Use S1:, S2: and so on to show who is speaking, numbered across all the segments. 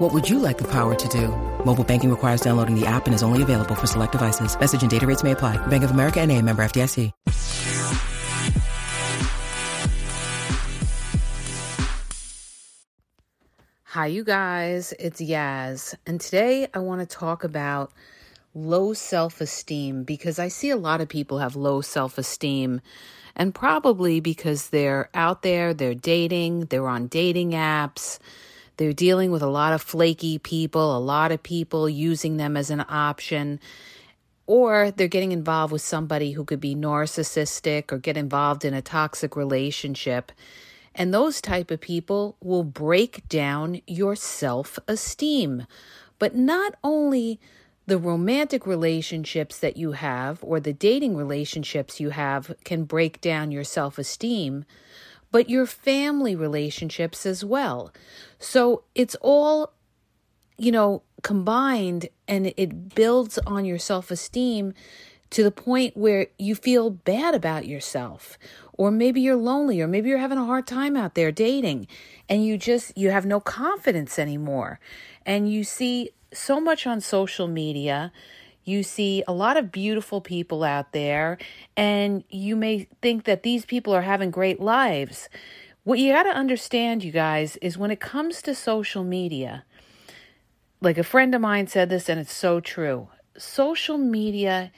S1: What would you like the power to do? Mobile banking requires downloading the app and is only available for select devices. Message and data rates may apply. Bank of America and a member FDIC.
S2: Hi, you guys. It's Yaz. And today I want to talk about low self esteem because I see a lot of people have low self esteem. And probably because they're out there, they're dating, they're on dating apps, they're dealing with a lot of flaky people, a lot of people using them as an option. Or they're getting involved with somebody who could be narcissistic or get involved in a toxic relationship. And those type of people will break down your self-esteem. But not only the romantic relationships that you have or the dating relationships you have can break down your self-esteem, but your family relationships as well. So it's all you know, combined and it builds on your self esteem to the point where you feel bad about yourself or maybe you're lonely or maybe you're having a hard time out there dating and you just you have no confidence anymore and you see so much on social media you see a lot of beautiful people out there and you may think that these people are having great lives what you got to understand you guys is when it comes to social media like a friend of mine said this, and it's so true. Social media,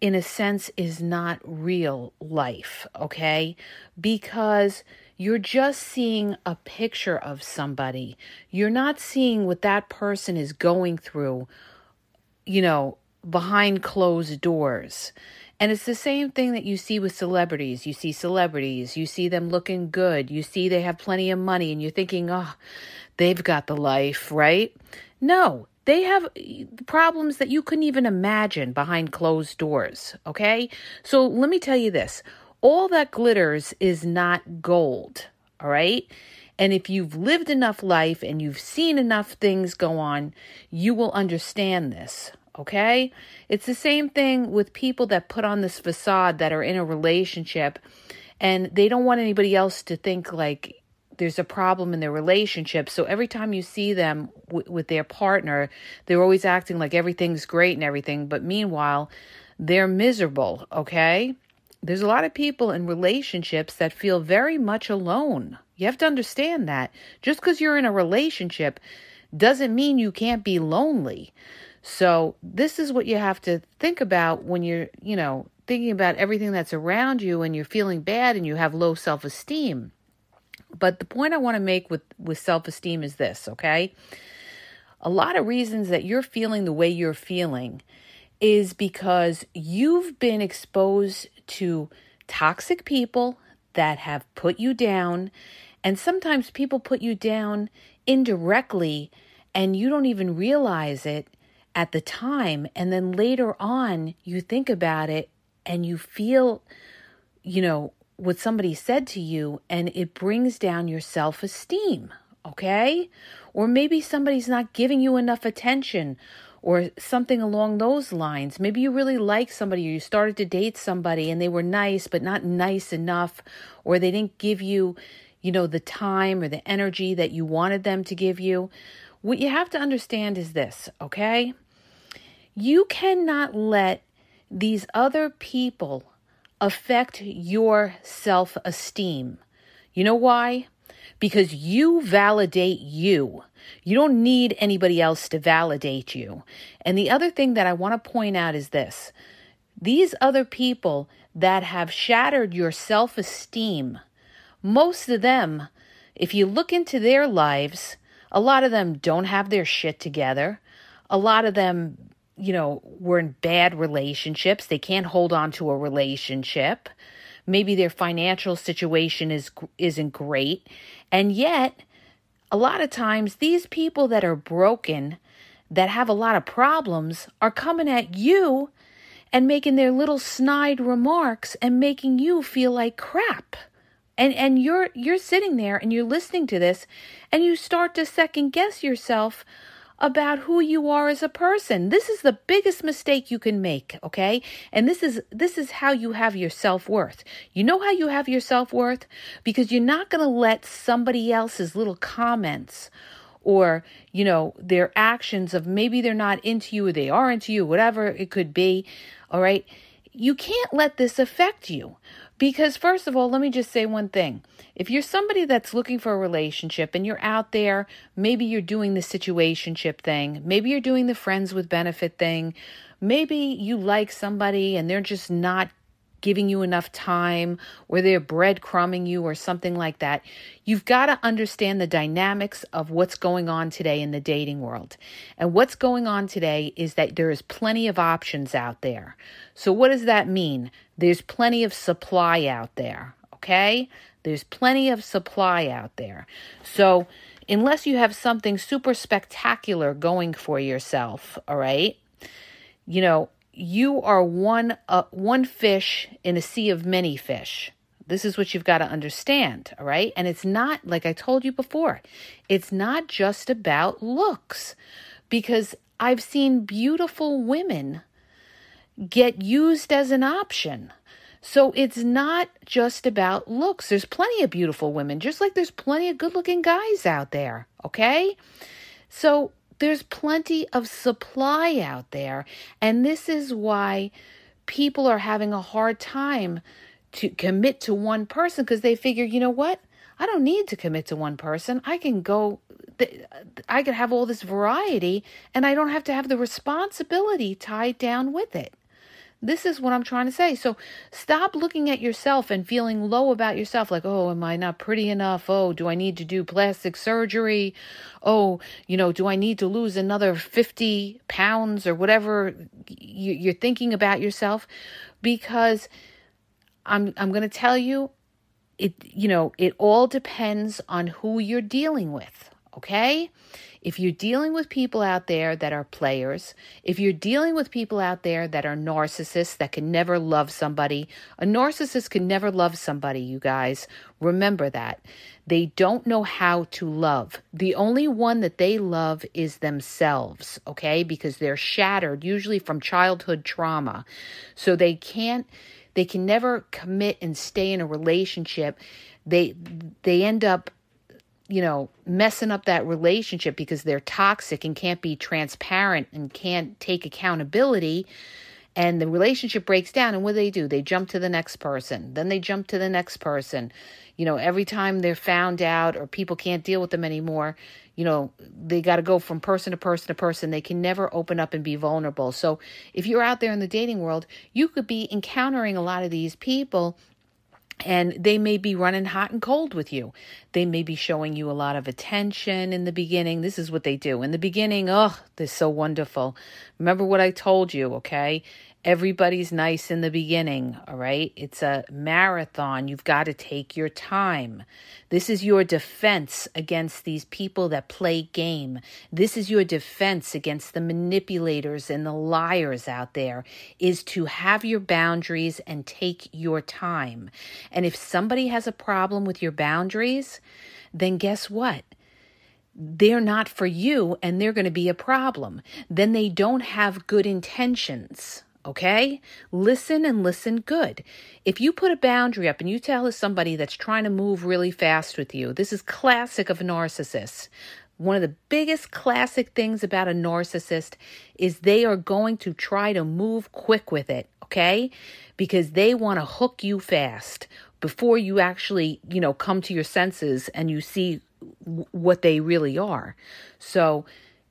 S2: in a sense, is not real life, okay? Because you're just seeing a picture of somebody. You're not seeing what that person is going through, you know, behind closed doors. And it's the same thing that you see with celebrities. You see celebrities, you see them looking good, you see they have plenty of money, and you're thinking, oh, they've got the life, right? No, they have eh, problems that you couldn't even imagine behind closed doors. Okay. So let me tell you this all that glitters is not gold. All right. And if you've lived enough life and you've seen enough things go on, you will understand this. Okay. It's the same thing with people that put on this facade that are in a relationship and they don't want anybody else to think like, there's a problem in their relationship. So every time you see them w- with their partner, they're always acting like everything's great and everything. But meanwhile, they're miserable, okay? There's a lot of people in relationships that feel very much alone. You have to understand that. Just because you're in a relationship doesn't mean you can't be lonely. So, this is what you have to think about when you're, you know, thinking about everything that's around you and you're feeling bad and you have low self esteem. But the point I want to make with, with self esteem is this, okay? A lot of reasons that you're feeling the way you're feeling is because you've been exposed to toxic people that have put you down. And sometimes people put you down indirectly and you don't even realize it at the time. And then later on, you think about it and you feel, you know, what somebody said to you and it brings down your self esteem, okay? Or maybe somebody's not giving you enough attention or something along those lines. Maybe you really like somebody or you started to date somebody and they were nice but not nice enough or they didn't give you, you know, the time or the energy that you wanted them to give you. What you have to understand is this, okay? You cannot let these other people affect your self esteem. You know why? Because you validate you. You don't need anybody else to validate you. And the other thing that I want to point out is this these other people that have shattered your self esteem, most of them, if you look into their lives, a lot of them don't have their shit together. A lot of them, you know, were in bad relationships. They can't hold on to a relationship. Maybe their financial situation is isn't great. And yet, a lot of times these people that are broken, that have a lot of problems, are coming at you and making their little snide remarks and making you feel like crap. And and you're you're sitting there and you're listening to this and you start to second guess yourself about who you are as a person. This is the biggest mistake you can make, okay? And this is this is how you have your self-worth. You know how you have your self-worth because you're not going to let somebody else's little comments or you know their actions of maybe they're not into you or they are into you whatever it could be all right you can't let this affect you because, first of all, let me just say one thing. If you're somebody that's looking for a relationship and you're out there, maybe you're doing the situationship thing, maybe you're doing the friends with benefit thing, maybe you like somebody and they're just not giving you enough time or they're breadcrumbing you or something like that. You've got to understand the dynamics of what's going on today in the dating world. And what's going on today is that there is plenty of options out there. So, what does that mean? There's plenty of supply out there, okay? There's plenty of supply out there. So, unless you have something super spectacular going for yourself, all right? You know, you are one uh, one fish in a sea of many fish. This is what you've got to understand, all right? And it's not like I told you before. It's not just about looks because I've seen beautiful women get used as an option. So it's not just about looks. There's plenty of beautiful women, just like there's plenty of good looking guys out there, okay? So there's plenty of supply out there. And this is why people are having a hard time to commit to one person because they figure, you know what? I don't need to commit to one person. I can go, I can have all this variety and I don't have to have the responsibility tied down with it. This is what I'm trying to say. So stop looking at yourself and feeling low about yourself like, oh, am I not pretty enough? Oh, do I need to do plastic surgery? Oh, you know, do I need to lose another 50 pounds or whatever you're thinking about yourself? Because I'm, I'm going to tell you, it, you know, it all depends on who you're dealing with. Okay. If you're dealing with people out there that are players, if you're dealing with people out there that are narcissists that can never love somebody, a narcissist can never love somebody, you guys. Remember that. They don't know how to love. The only one that they love is themselves, okay? Because they're shattered, usually from childhood trauma. So they can't, they can never commit and stay in a relationship. They, they end up you know, messing up that relationship because they're toxic and can't be transparent and can't take accountability. And the relationship breaks down. And what do they do? They jump to the next person. Then they jump to the next person. You know, every time they're found out or people can't deal with them anymore, you know, they got to go from person to person to person. They can never open up and be vulnerable. So if you're out there in the dating world, you could be encountering a lot of these people and they may be running hot and cold with you. They may be showing you a lot of attention in the beginning. This is what they do. In the beginning, oh, they're so wonderful. Remember what I told you, okay? Everybody's nice in the beginning, all right? It's a marathon. You've got to take your time. This is your defense against these people that play game. This is your defense against the manipulators and the liars out there is to have your boundaries and take your time. And if somebody has a problem with your boundaries, then guess what? they're not for you and they're going to be a problem. Then they don't have good intentions. Okay? Listen and listen good. If you put a boundary up and you tell somebody that's trying to move really fast with you, this is classic of a narcissist. One of the biggest classic things about a narcissist is they are going to try to move quick with it, okay? Because they want to hook you fast before you actually, you know, come to your senses and you see what they really are. So,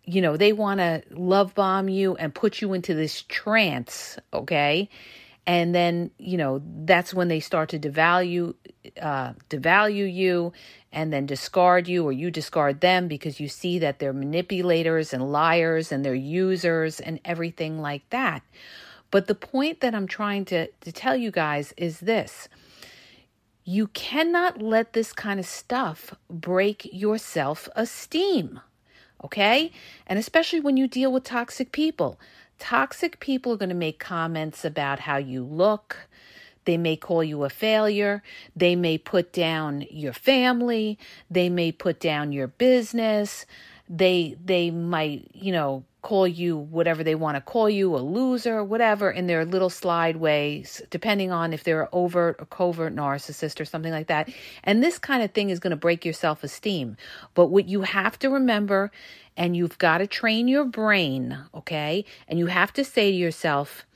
S2: you know, they want to love bomb you and put you into this trance, okay? And then, you know, that's when they start to devalue uh devalue you and then discard you or you discard them because you see that they're manipulators and liars and they're users and everything like that. But the point that I'm trying to to tell you guys is this. You cannot let this kind of stuff break your self-esteem okay? And especially when you deal with toxic people. Toxic people are going to make comments about how you look. They may call you a failure. They may put down your family. They may put down your business. They they might, you know, call you whatever they want to call you, a loser, whatever, in their little slide ways, depending on if they're overt or covert narcissist or something like that. And this kind of thing is going to break your self esteem. But what you have to remember, and you've got to train your brain, okay? And you have to say to yourself,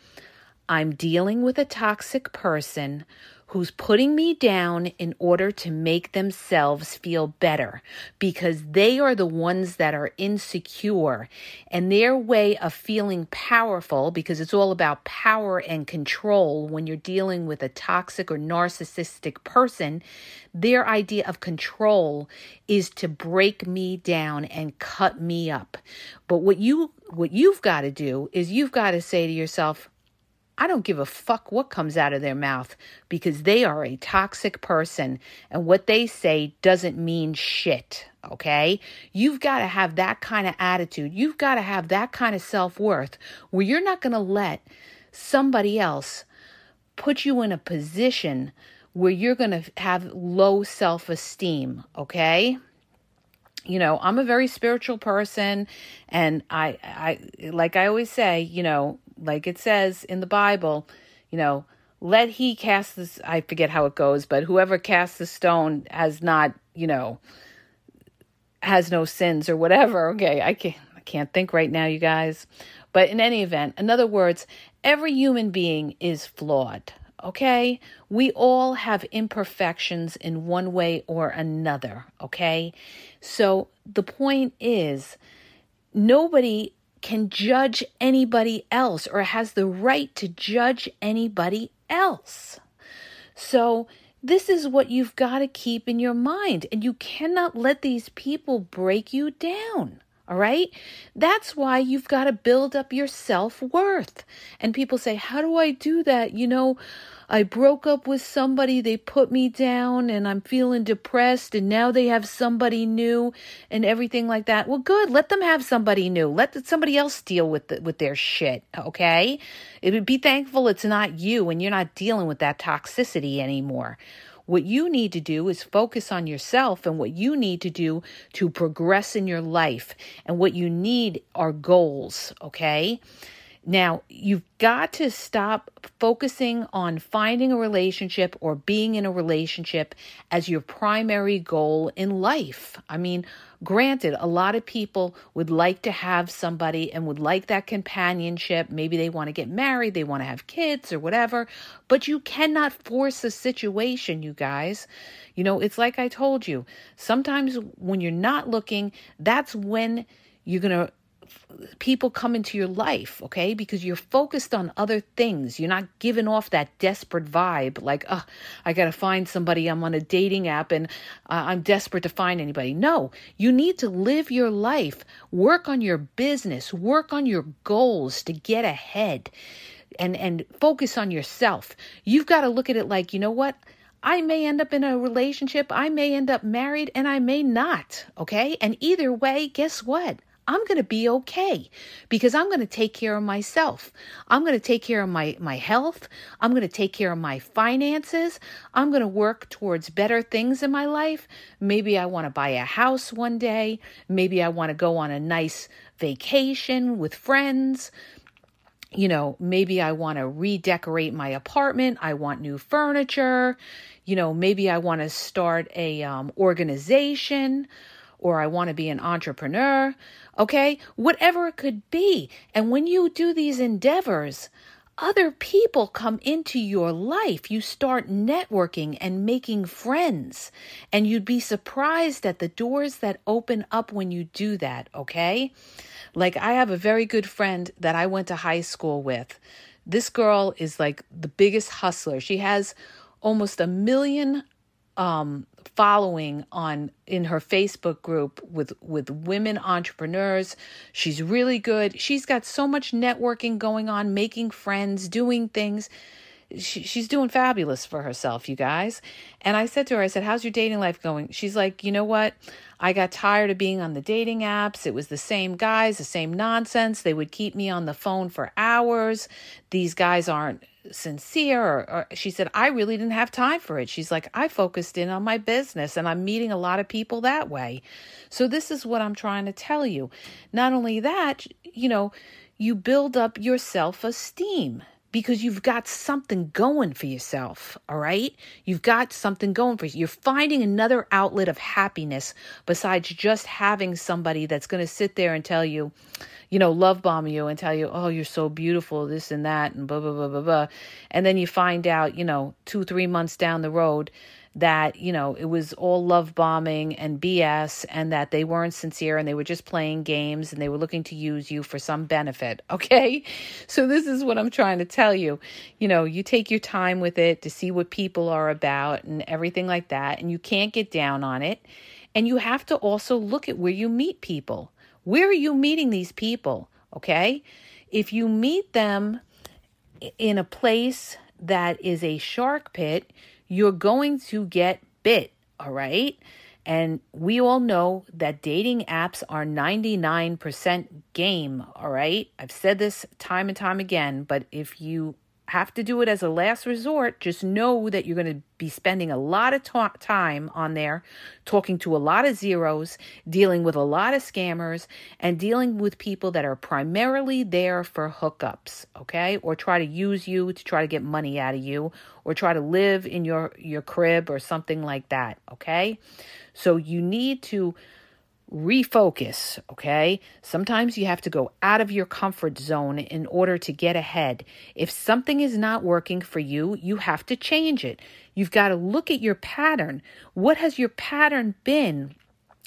S2: I'm dealing with a toxic person who's putting me down in order to make themselves feel better because they are the ones that are insecure and their way of feeling powerful because it's all about power and control when you're dealing with a toxic or narcissistic person their idea of control is to break me down and cut me up. But what you what you've got to do is you've got to say to yourself I don't give a fuck what comes out of their mouth because they are a toxic person and what they say doesn't mean shit. Okay. You've got to have that kind of attitude. You've got to have that kind of self worth where you're not going to let somebody else put you in a position where you're going to have low self esteem. Okay you know i'm a very spiritual person and i i like i always say you know like it says in the Bible, you know, let he cast this I forget how it goes, but whoever casts the stone has not, you know, has no sins or whatever. Okay, I can't I can't think right now, you guys. But in any event, in other words, every human being is flawed. Okay? We all have imperfections in one way or another, okay? So the point is nobody can judge anybody else or has the right to judge anybody else. So, this is what you've got to keep in your mind, and you cannot let these people break you down. All right. That's why you've got to build up your self worth. And people say, How do I do that? You know, I broke up with somebody, they put me down, and I'm feeling depressed, and now they have somebody new and everything like that. Well, good. Let them have somebody new. Let somebody else deal with the, with their shit. Okay. It would be thankful it's not you and you're not dealing with that toxicity anymore. What you need to do is focus on yourself and what you need to do to progress in your life. And what you need are goals, okay? Now, you've got to stop focusing on finding a relationship or being in a relationship as your primary goal in life. I mean, granted, a lot of people would like to have somebody and would like that companionship. Maybe they want to get married, they want to have kids or whatever, but you cannot force a situation, you guys. You know, it's like I told you, sometimes when you're not looking, that's when you're going to people come into your life, okay? Because you're focused on other things. You're not giving off that desperate vibe like, oh, I got to find somebody. I'm on a dating app and uh, I'm desperate to find anybody. No, you need to live your life, work on your business, work on your goals to get ahead and and focus on yourself. You've got to look at it like, you know what? I may end up in a relationship, I may end up married, and I may not, okay? And either way, guess what? I'm going to be okay because I'm going to take care of myself. I'm going to take care of my, my health. I'm going to take care of my finances. I'm going to work towards better things in my life. Maybe I want to buy a house one day. Maybe I want to go on a nice vacation with friends. you know, maybe I want to redecorate my apartment. I want new furniture. You know, maybe I want to start a um, organization or I want to be an entrepreneur. Okay. Whatever it could be. And when you do these endeavors, other people come into your life. You start networking and making friends. And you'd be surprised at the doors that open up when you do that, okay? Like, I have a very good friend that I went to high school with. This girl is like the biggest hustler. She has almost a million um, following on in her Facebook group with with women entrepreneurs. She's really good. She's got so much networking going on, making friends, doing things. She, she's doing fabulous for herself, you guys. And I said to her, I said, "How's your dating life going?" She's like, "You know what? I got tired of being on the dating apps. It was the same guys, the same nonsense. They would keep me on the phone for hours. These guys aren't sincere or, or, she said i really didn't have time for it she's like i focused in on my business and i'm meeting a lot of people that way so this is what i'm trying to tell you not only that you know you build up your self-esteem because you've got something going for yourself, all right? You've got something going for you. You're finding another outlet of happiness besides just having somebody that's going to sit there and tell you, you know, love bomb you and tell you, oh, you're so beautiful, this and that, and blah, blah, blah, blah, blah. And then you find out, you know, two, three months down the road that, you know, it was all love bombing and BS and that they weren't sincere and they were just playing games and they were looking to use you for some benefit. Okay. So this is what I'm trying to tell you. You know, you take your time with it to see what people are about and everything like that. And you can't get down on it. And you have to also look at where you meet people. Where are you meeting these people? Okay. If you meet them in a place that is a shark pit, you're going to get bit. All right. And we all know that dating apps are 99% game. All right. I've said this time and time again, but if you have to do it as a last resort, just know that you're going to be spending a lot of ta- time on there, talking to a lot of zeros, dealing with a lot of scammers, and dealing with people that are primarily there for hookups, okay? Or try to use you to try to get money out of you, or try to live in your, your crib or something like that, okay? So you need to refocus, okay? Sometimes you have to go out of your comfort zone in order to get ahead. If something is not working for you, you have to change it. You've got to look at your pattern. What has your pattern been?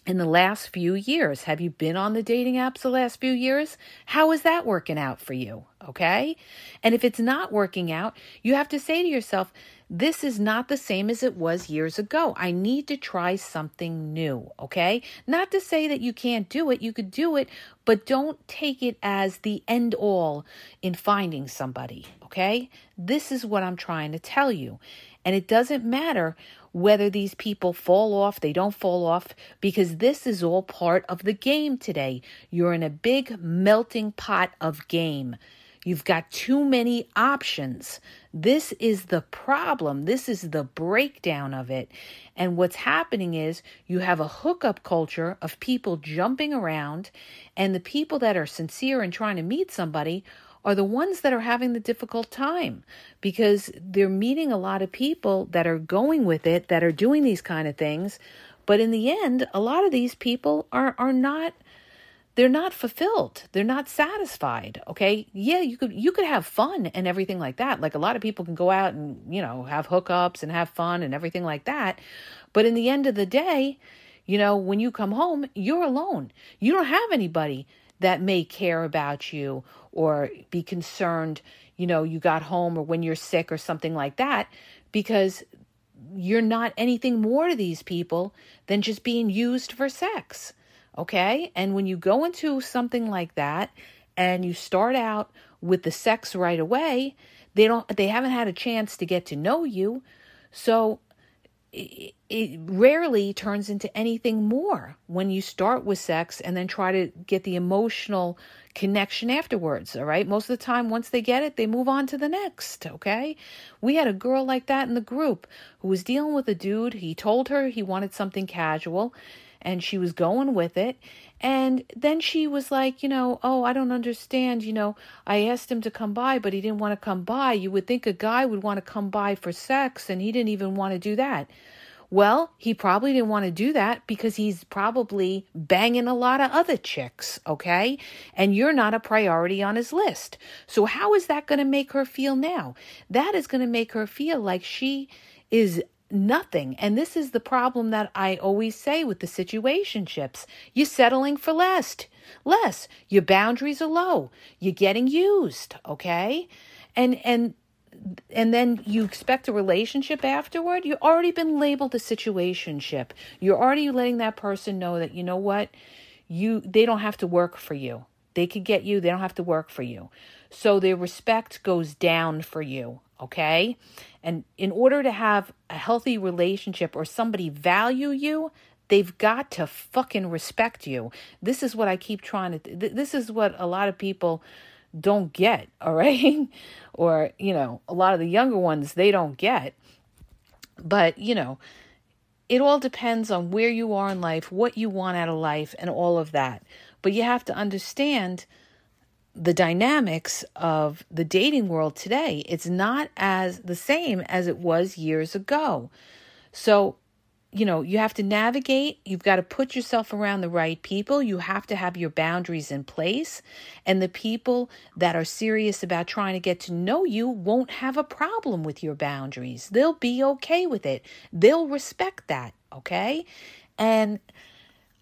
S2: in the last few years. Have you been on the dating apps the last few years? How is that working out for you? Okay. And if it's not working out, you have to say to yourself, this is not the same as it was years ago. I need to try something new, okay? Not to say that you can't do it, you could do it, but don't take it as the end all in finding somebody, okay? This is what I'm trying to tell you. And it doesn't matter whether these people fall off, they don't fall off, because this is all part of the game today. You're in a big melting pot of game. You've got too many options. This is the problem. This is the breakdown of it. And what's happening is you have a hookup culture of people jumping around, and the people that are sincere and trying to meet somebody are the ones that are having the difficult time because they're meeting a lot of people that are going with it, that are doing these kind of things. But in the end, a lot of these people are, are not they're not fulfilled. They're not satisfied okay? Yeah you could you could have fun and everything like that. Like a lot of people can go out and you know have hookups and have fun and everything like that. But in the end of the day you know when you come home you're alone. You don't have anybody that may care about you or be concerned you know you got home or when you're sick or something like that because you're not anything more to these people than just being used for sex Okay. And when you go into something like that and you start out with the sex right away, they don't, they haven't had a chance to get to know you. So it, it rarely turns into anything more when you start with sex and then try to get the emotional connection afterwards. All right. Most of the time, once they get it, they move on to the next. Okay. We had a girl like that in the group who was dealing with a dude. He told her he wanted something casual and she was going with it. And then she was like, you know, oh, I don't understand. You know, I asked him to come by, but he didn't want to come by. You would think a guy would want to come by for sex, and he didn't even want to do that. Well, he probably didn't want to do that because he's probably banging a lot of other chicks, okay? And you're not a priority on his list. So, how is that going to make her feel now? That is going to make her feel like she is nothing. And this is the problem that I always say with the situationships. You're settling for less. Less. Your boundaries are low. You're getting used, okay? And and and then you expect a relationship afterward, you've already been labeled a situationship. You're already letting that person know that you know what? You they don't have to work for you. They could get you, they don't have to work for you. So their respect goes down for you, okay? And in order to have a healthy relationship or somebody value you, they've got to fucking respect you. This is what I keep trying to th- this is what a lot of people don't get, all right? or, you know, a lot of the younger ones they don't get. But, you know, it all depends on where you are in life, what you want out of life, and all of that. But you have to understand the dynamics of the dating world today. It's not as the same as it was years ago. So you know, you have to navigate. You've got to put yourself around the right people. You have to have your boundaries in place. And the people that are serious about trying to get to know you won't have a problem with your boundaries. They'll be okay with it, they'll respect that. Okay. And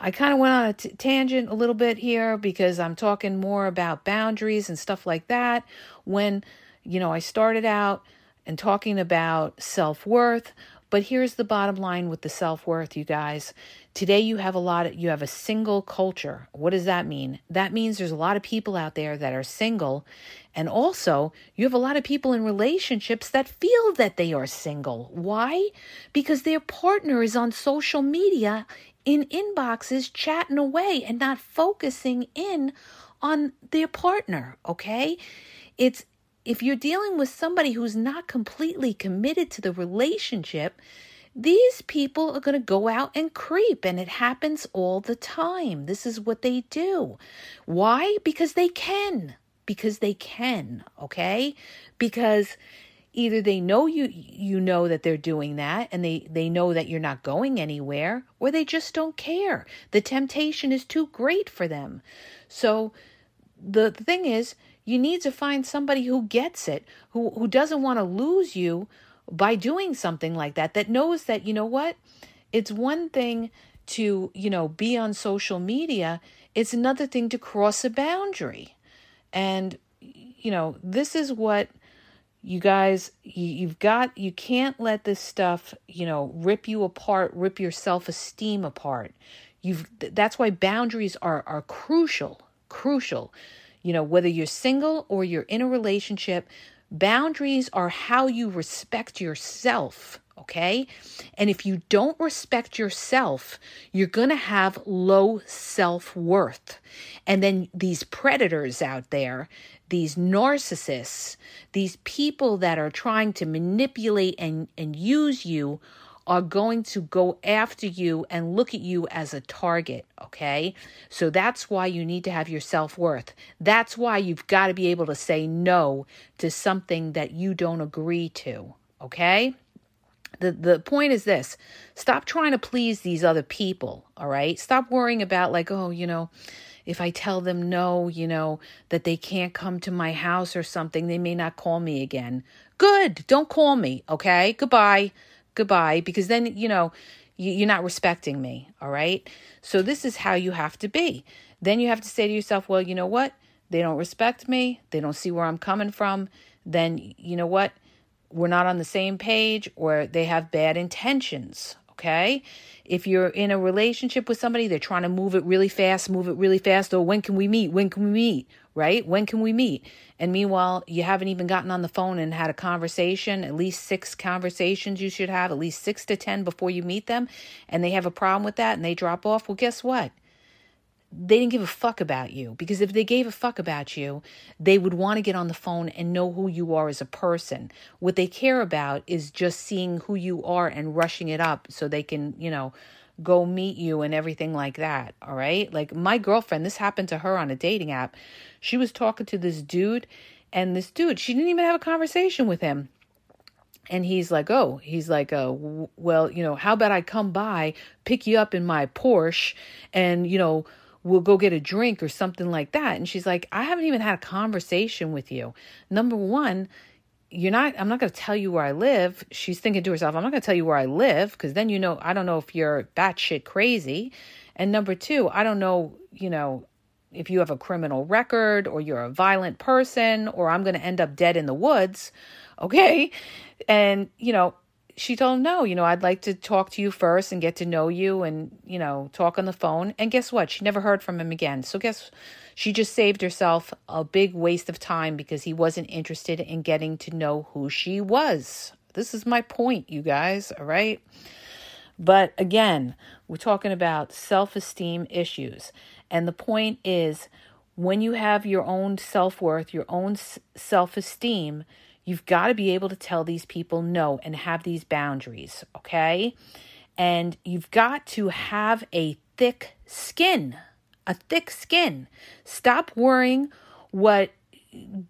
S2: I kind of went on a t- tangent a little bit here because I'm talking more about boundaries and stuff like that. When, you know, I started out and talking about self worth but here's the bottom line with the self-worth, you guys. Today you have a lot of you have a single culture. What does that mean? That means there's a lot of people out there that are single and also you have a lot of people in relationships that feel that they are single. Why? Because their partner is on social media in inboxes chatting away and not focusing in on their partner, okay? It's if you're dealing with somebody who's not completely committed to the relationship, these people are going to go out and creep, and it happens all the time. This is what they do. Why? Because they can. Because they can, okay? Because either they know you you know that they're doing that and they they know that you're not going anywhere or they just don't care the temptation is too great for them so the thing is you need to find somebody who gets it, who, who doesn't want to lose you by doing something like that, that knows that, you know what? It's one thing to, you know, be on social media, it's another thing to cross a boundary. And, you know, this is what you guys you, you've got you can't let this stuff you know rip you apart rip your self-esteem apart you've that's why boundaries are are crucial crucial you know, whether you're single or you're in a relationship, boundaries are how you respect yourself. Okay. And if you don't respect yourself, you're going to have low self worth. And then these predators out there, these narcissists, these people that are trying to manipulate and, and use you are going to go after you and look at you as a target, okay? So that's why you need to have your self worth. That's why you've got to be able to say no to something that you don't agree to, okay? The, the point is this stop trying to please these other people, all right? Stop worrying about, like, oh, you know, if I tell them no, you know, that they can't come to my house or something, they may not call me again. Good. Don't call me, okay? Goodbye goodbye because then, you know, you're not respecting me. All right. So this is how you have to be. Then you have to say to yourself, well, you know what? They don't respect me. They don't see where I'm coming from. Then, you know what? We're not on the same page or they have bad intentions. Okay. If you're in a relationship with somebody, they're trying to move it really fast, move it really fast. Or when can we meet? When can we meet? Right? When can we meet? And meanwhile, you haven't even gotten on the phone and had a conversation, at least six conversations you should have, at least six to 10 before you meet them. And they have a problem with that and they drop off. Well, guess what? They didn't give a fuck about you because if they gave a fuck about you, they would want to get on the phone and know who you are as a person. What they care about is just seeing who you are and rushing it up so they can, you know, go meet you and everything like that. All right. Like my girlfriend, this happened to her on a dating app. She was talking to this dude, and this dude, she didn't even have a conversation with him. And he's like, oh, he's like, uh, well, you know, how about I come by, pick you up in my Porsche, and, you know, we'll go get a drink or something like that. And she's like, I haven't even had a conversation with you. Number one, you're not, I'm not going to tell you where I live. She's thinking to herself, I'm not going to tell you where I live because then you know, I don't know if you're batshit crazy. And number two, I don't know, you know, if you have a criminal record or you're a violent person or I'm going to end up dead in the woods. Okay. And, you know, she told him, no, you know, I'd like to talk to you first and get to know you and, you know, talk on the phone. And guess what? She never heard from him again. So guess she just saved herself a big waste of time because he wasn't interested in getting to know who she was. This is my point, you guys, all right? But again, we're talking about self esteem issues. And the point is when you have your own self worth, your own self esteem, You've got to be able to tell these people no and have these boundaries, okay? And you've got to have a thick skin, a thick skin. Stop worrying what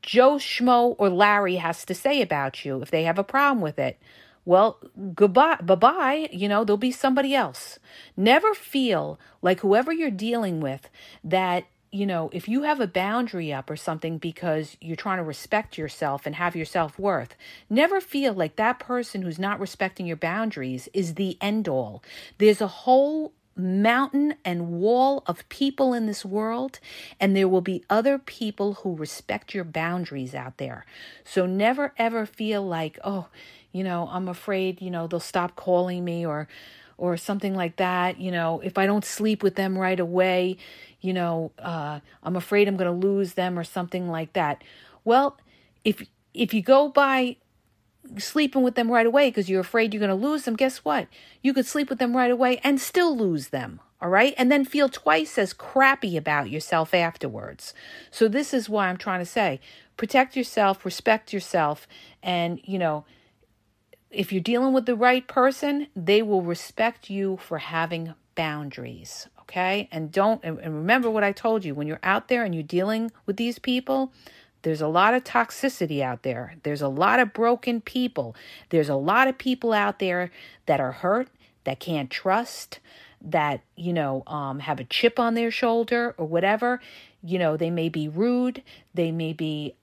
S2: Joe Schmo or Larry has to say about you if they have a problem with it. Well, goodbye, bye bye. You know, there'll be somebody else. Never feel like whoever you're dealing with that you know, if you have a boundary up or something because you're trying to respect yourself and have your self worth, never feel like that person who's not respecting your boundaries is the end all. There's a whole mountain and wall of people in this world, and there will be other people who respect your boundaries out there. So never ever feel like, oh, you know, I'm afraid, you know, they'll stop calling me or or something like that. You know, if I don't sleep with them right away, you know, uh, I'm afraid I'm going to lose them or something like that. Well, if if you go by sleeping with them right away because you're afraid you're going to lose them, guess what? You could sleep with them right away and still lose them. All right. And then feel twice as crappy about yourself afterwards. So, this is why I'm trying to say protect yourself, respect yourself, and, you know, if you're dealing with the right person, they will respect you for having boundaries okay? And don't, and remember what I told you when you're out there and you're dealing with these people, there's a lot of toxicity out there. There's a lot of broken people. There's a lot of people out there that are hurt, that can't trust, that, you know, um, have a chip on their shoulder or whatever. You know, they may be rude, they may be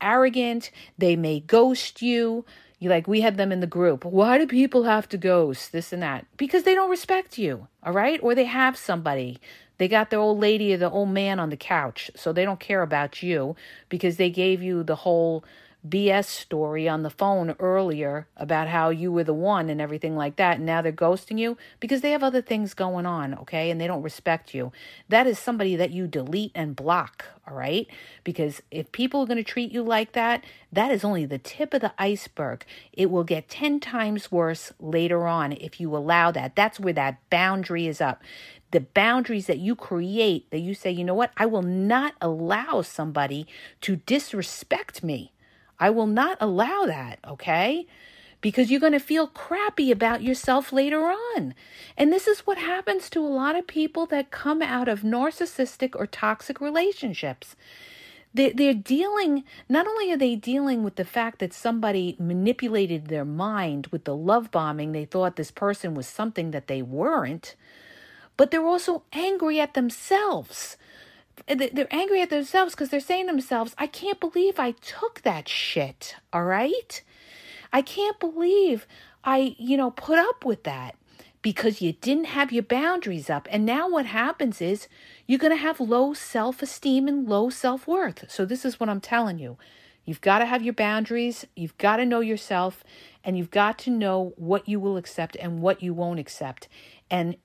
S2: arrogant, they may ghost you. You like, we had them in the group. Why do people have to ghost this and that? Because they don't respect you, all right? Or they have somebody. They got the old lady or the old man on the couch, so they don't care about you because they gave you the whole BS story on the phone earlier about how you were the one and everything like that. And now they're ghosting you because they have other things going on, okay? And they don't respect you. That is somebody that you delete and block, all right? Because if people are going to treat you like that, that is only the tip of the iceberg. It will get 10 times worse later on if you allow that. That's where that boundary is up the boundaries that you create that you say, you know what, I will not allow somebody to disrespect me. I will not allow that, okay? Because you're going to feel crappy about yourself later on. And this is what happens to a lot of people that come out of narcissistic or toxic relationships. They're dealing, not only are they dealing with the fact that somebody manipulated their mind with the love bombing, they thought this person was something that they weren't, but they're also angry at themselves they're angry at themselves because they're saying to themselves, I can't believe I took that shit. All right. I can't believe I, you know, put up with that because you didn't have your boundaries up. And now what happens is you're going to have low self esteem and low self worth. So, this is what I'm telling you. You've got to have your boundaries, you've got to know yourself, and you've got to know what you will accept and what you won't accept. And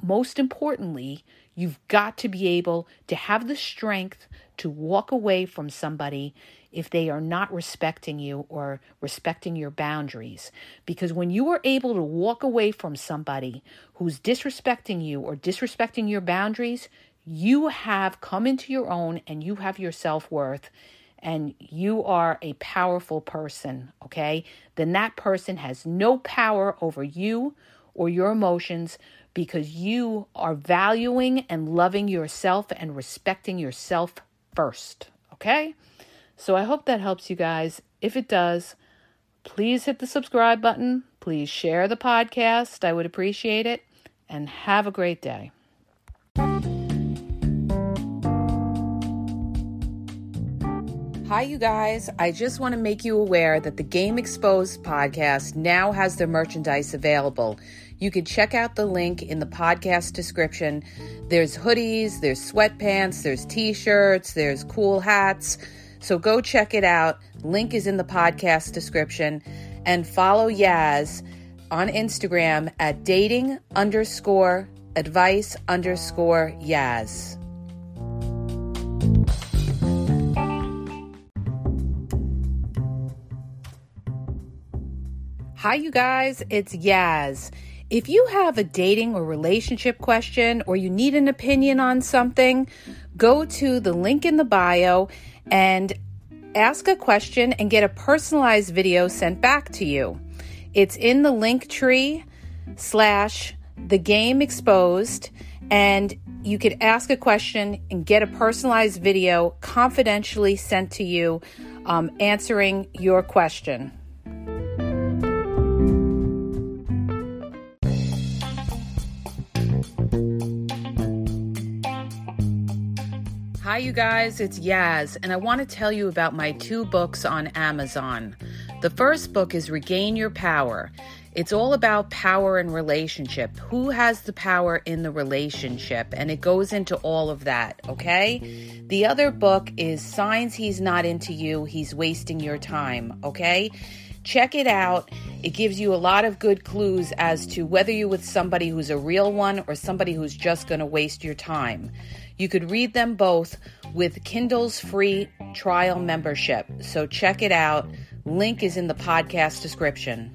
S2: most importantly, You've got to be able to have the strength to walk away from somebody if they are not respecting you or respecting your boundaries. Because when you are able to walk away from somebody who's disrespecting you or disrespecting your boundaries, you have come into your own and you have your self worth and you are a powerful person, okay, then that person has no power over you or your emotions because you are valuing and loving yourself and respecting yourself first, okay? So I hope that helps you guys. If it does, please hit the subscribe button. Please share the podcast. I would appreciate it. And have a great day. Hi, you guys. I just want to make you aware that the Game Exposed podcast now has their merchandise available. You can check out the link in the podcast description. There's hoodies, there's sweatpants, there's t shirts, there's cool hats. So go check it out. Link is in the podcast description. And follow Yaz on Instagram at dating underscore advice underscore Yaz. Hi, you guys, it's Yaz. If you have a dating or relationship question or you need an opinion on something, go to the link in the bio and ask a question and get a personalized video sent back to you. It's in the link tree slash the game exposed, and you could ask a question and get a personalized video confidentially sent to you um, answering your question. You guys, it's Yaz, and I want to tell you about my two books on Amazon. The first book is Regain Your Power. It's all about power and relationship. Who has the power in the relationship? And it goes into all of that, okay? The other book is Signs He's Not Into You, He's Wasting Your Time, okay? Check it out. It gives you a lot of good clues as to whether you're with somebody who's a real one or somebody who's just going to waste your time. You could read them both with Kindle's free trial membership. So check it out. Link is in the podcast description.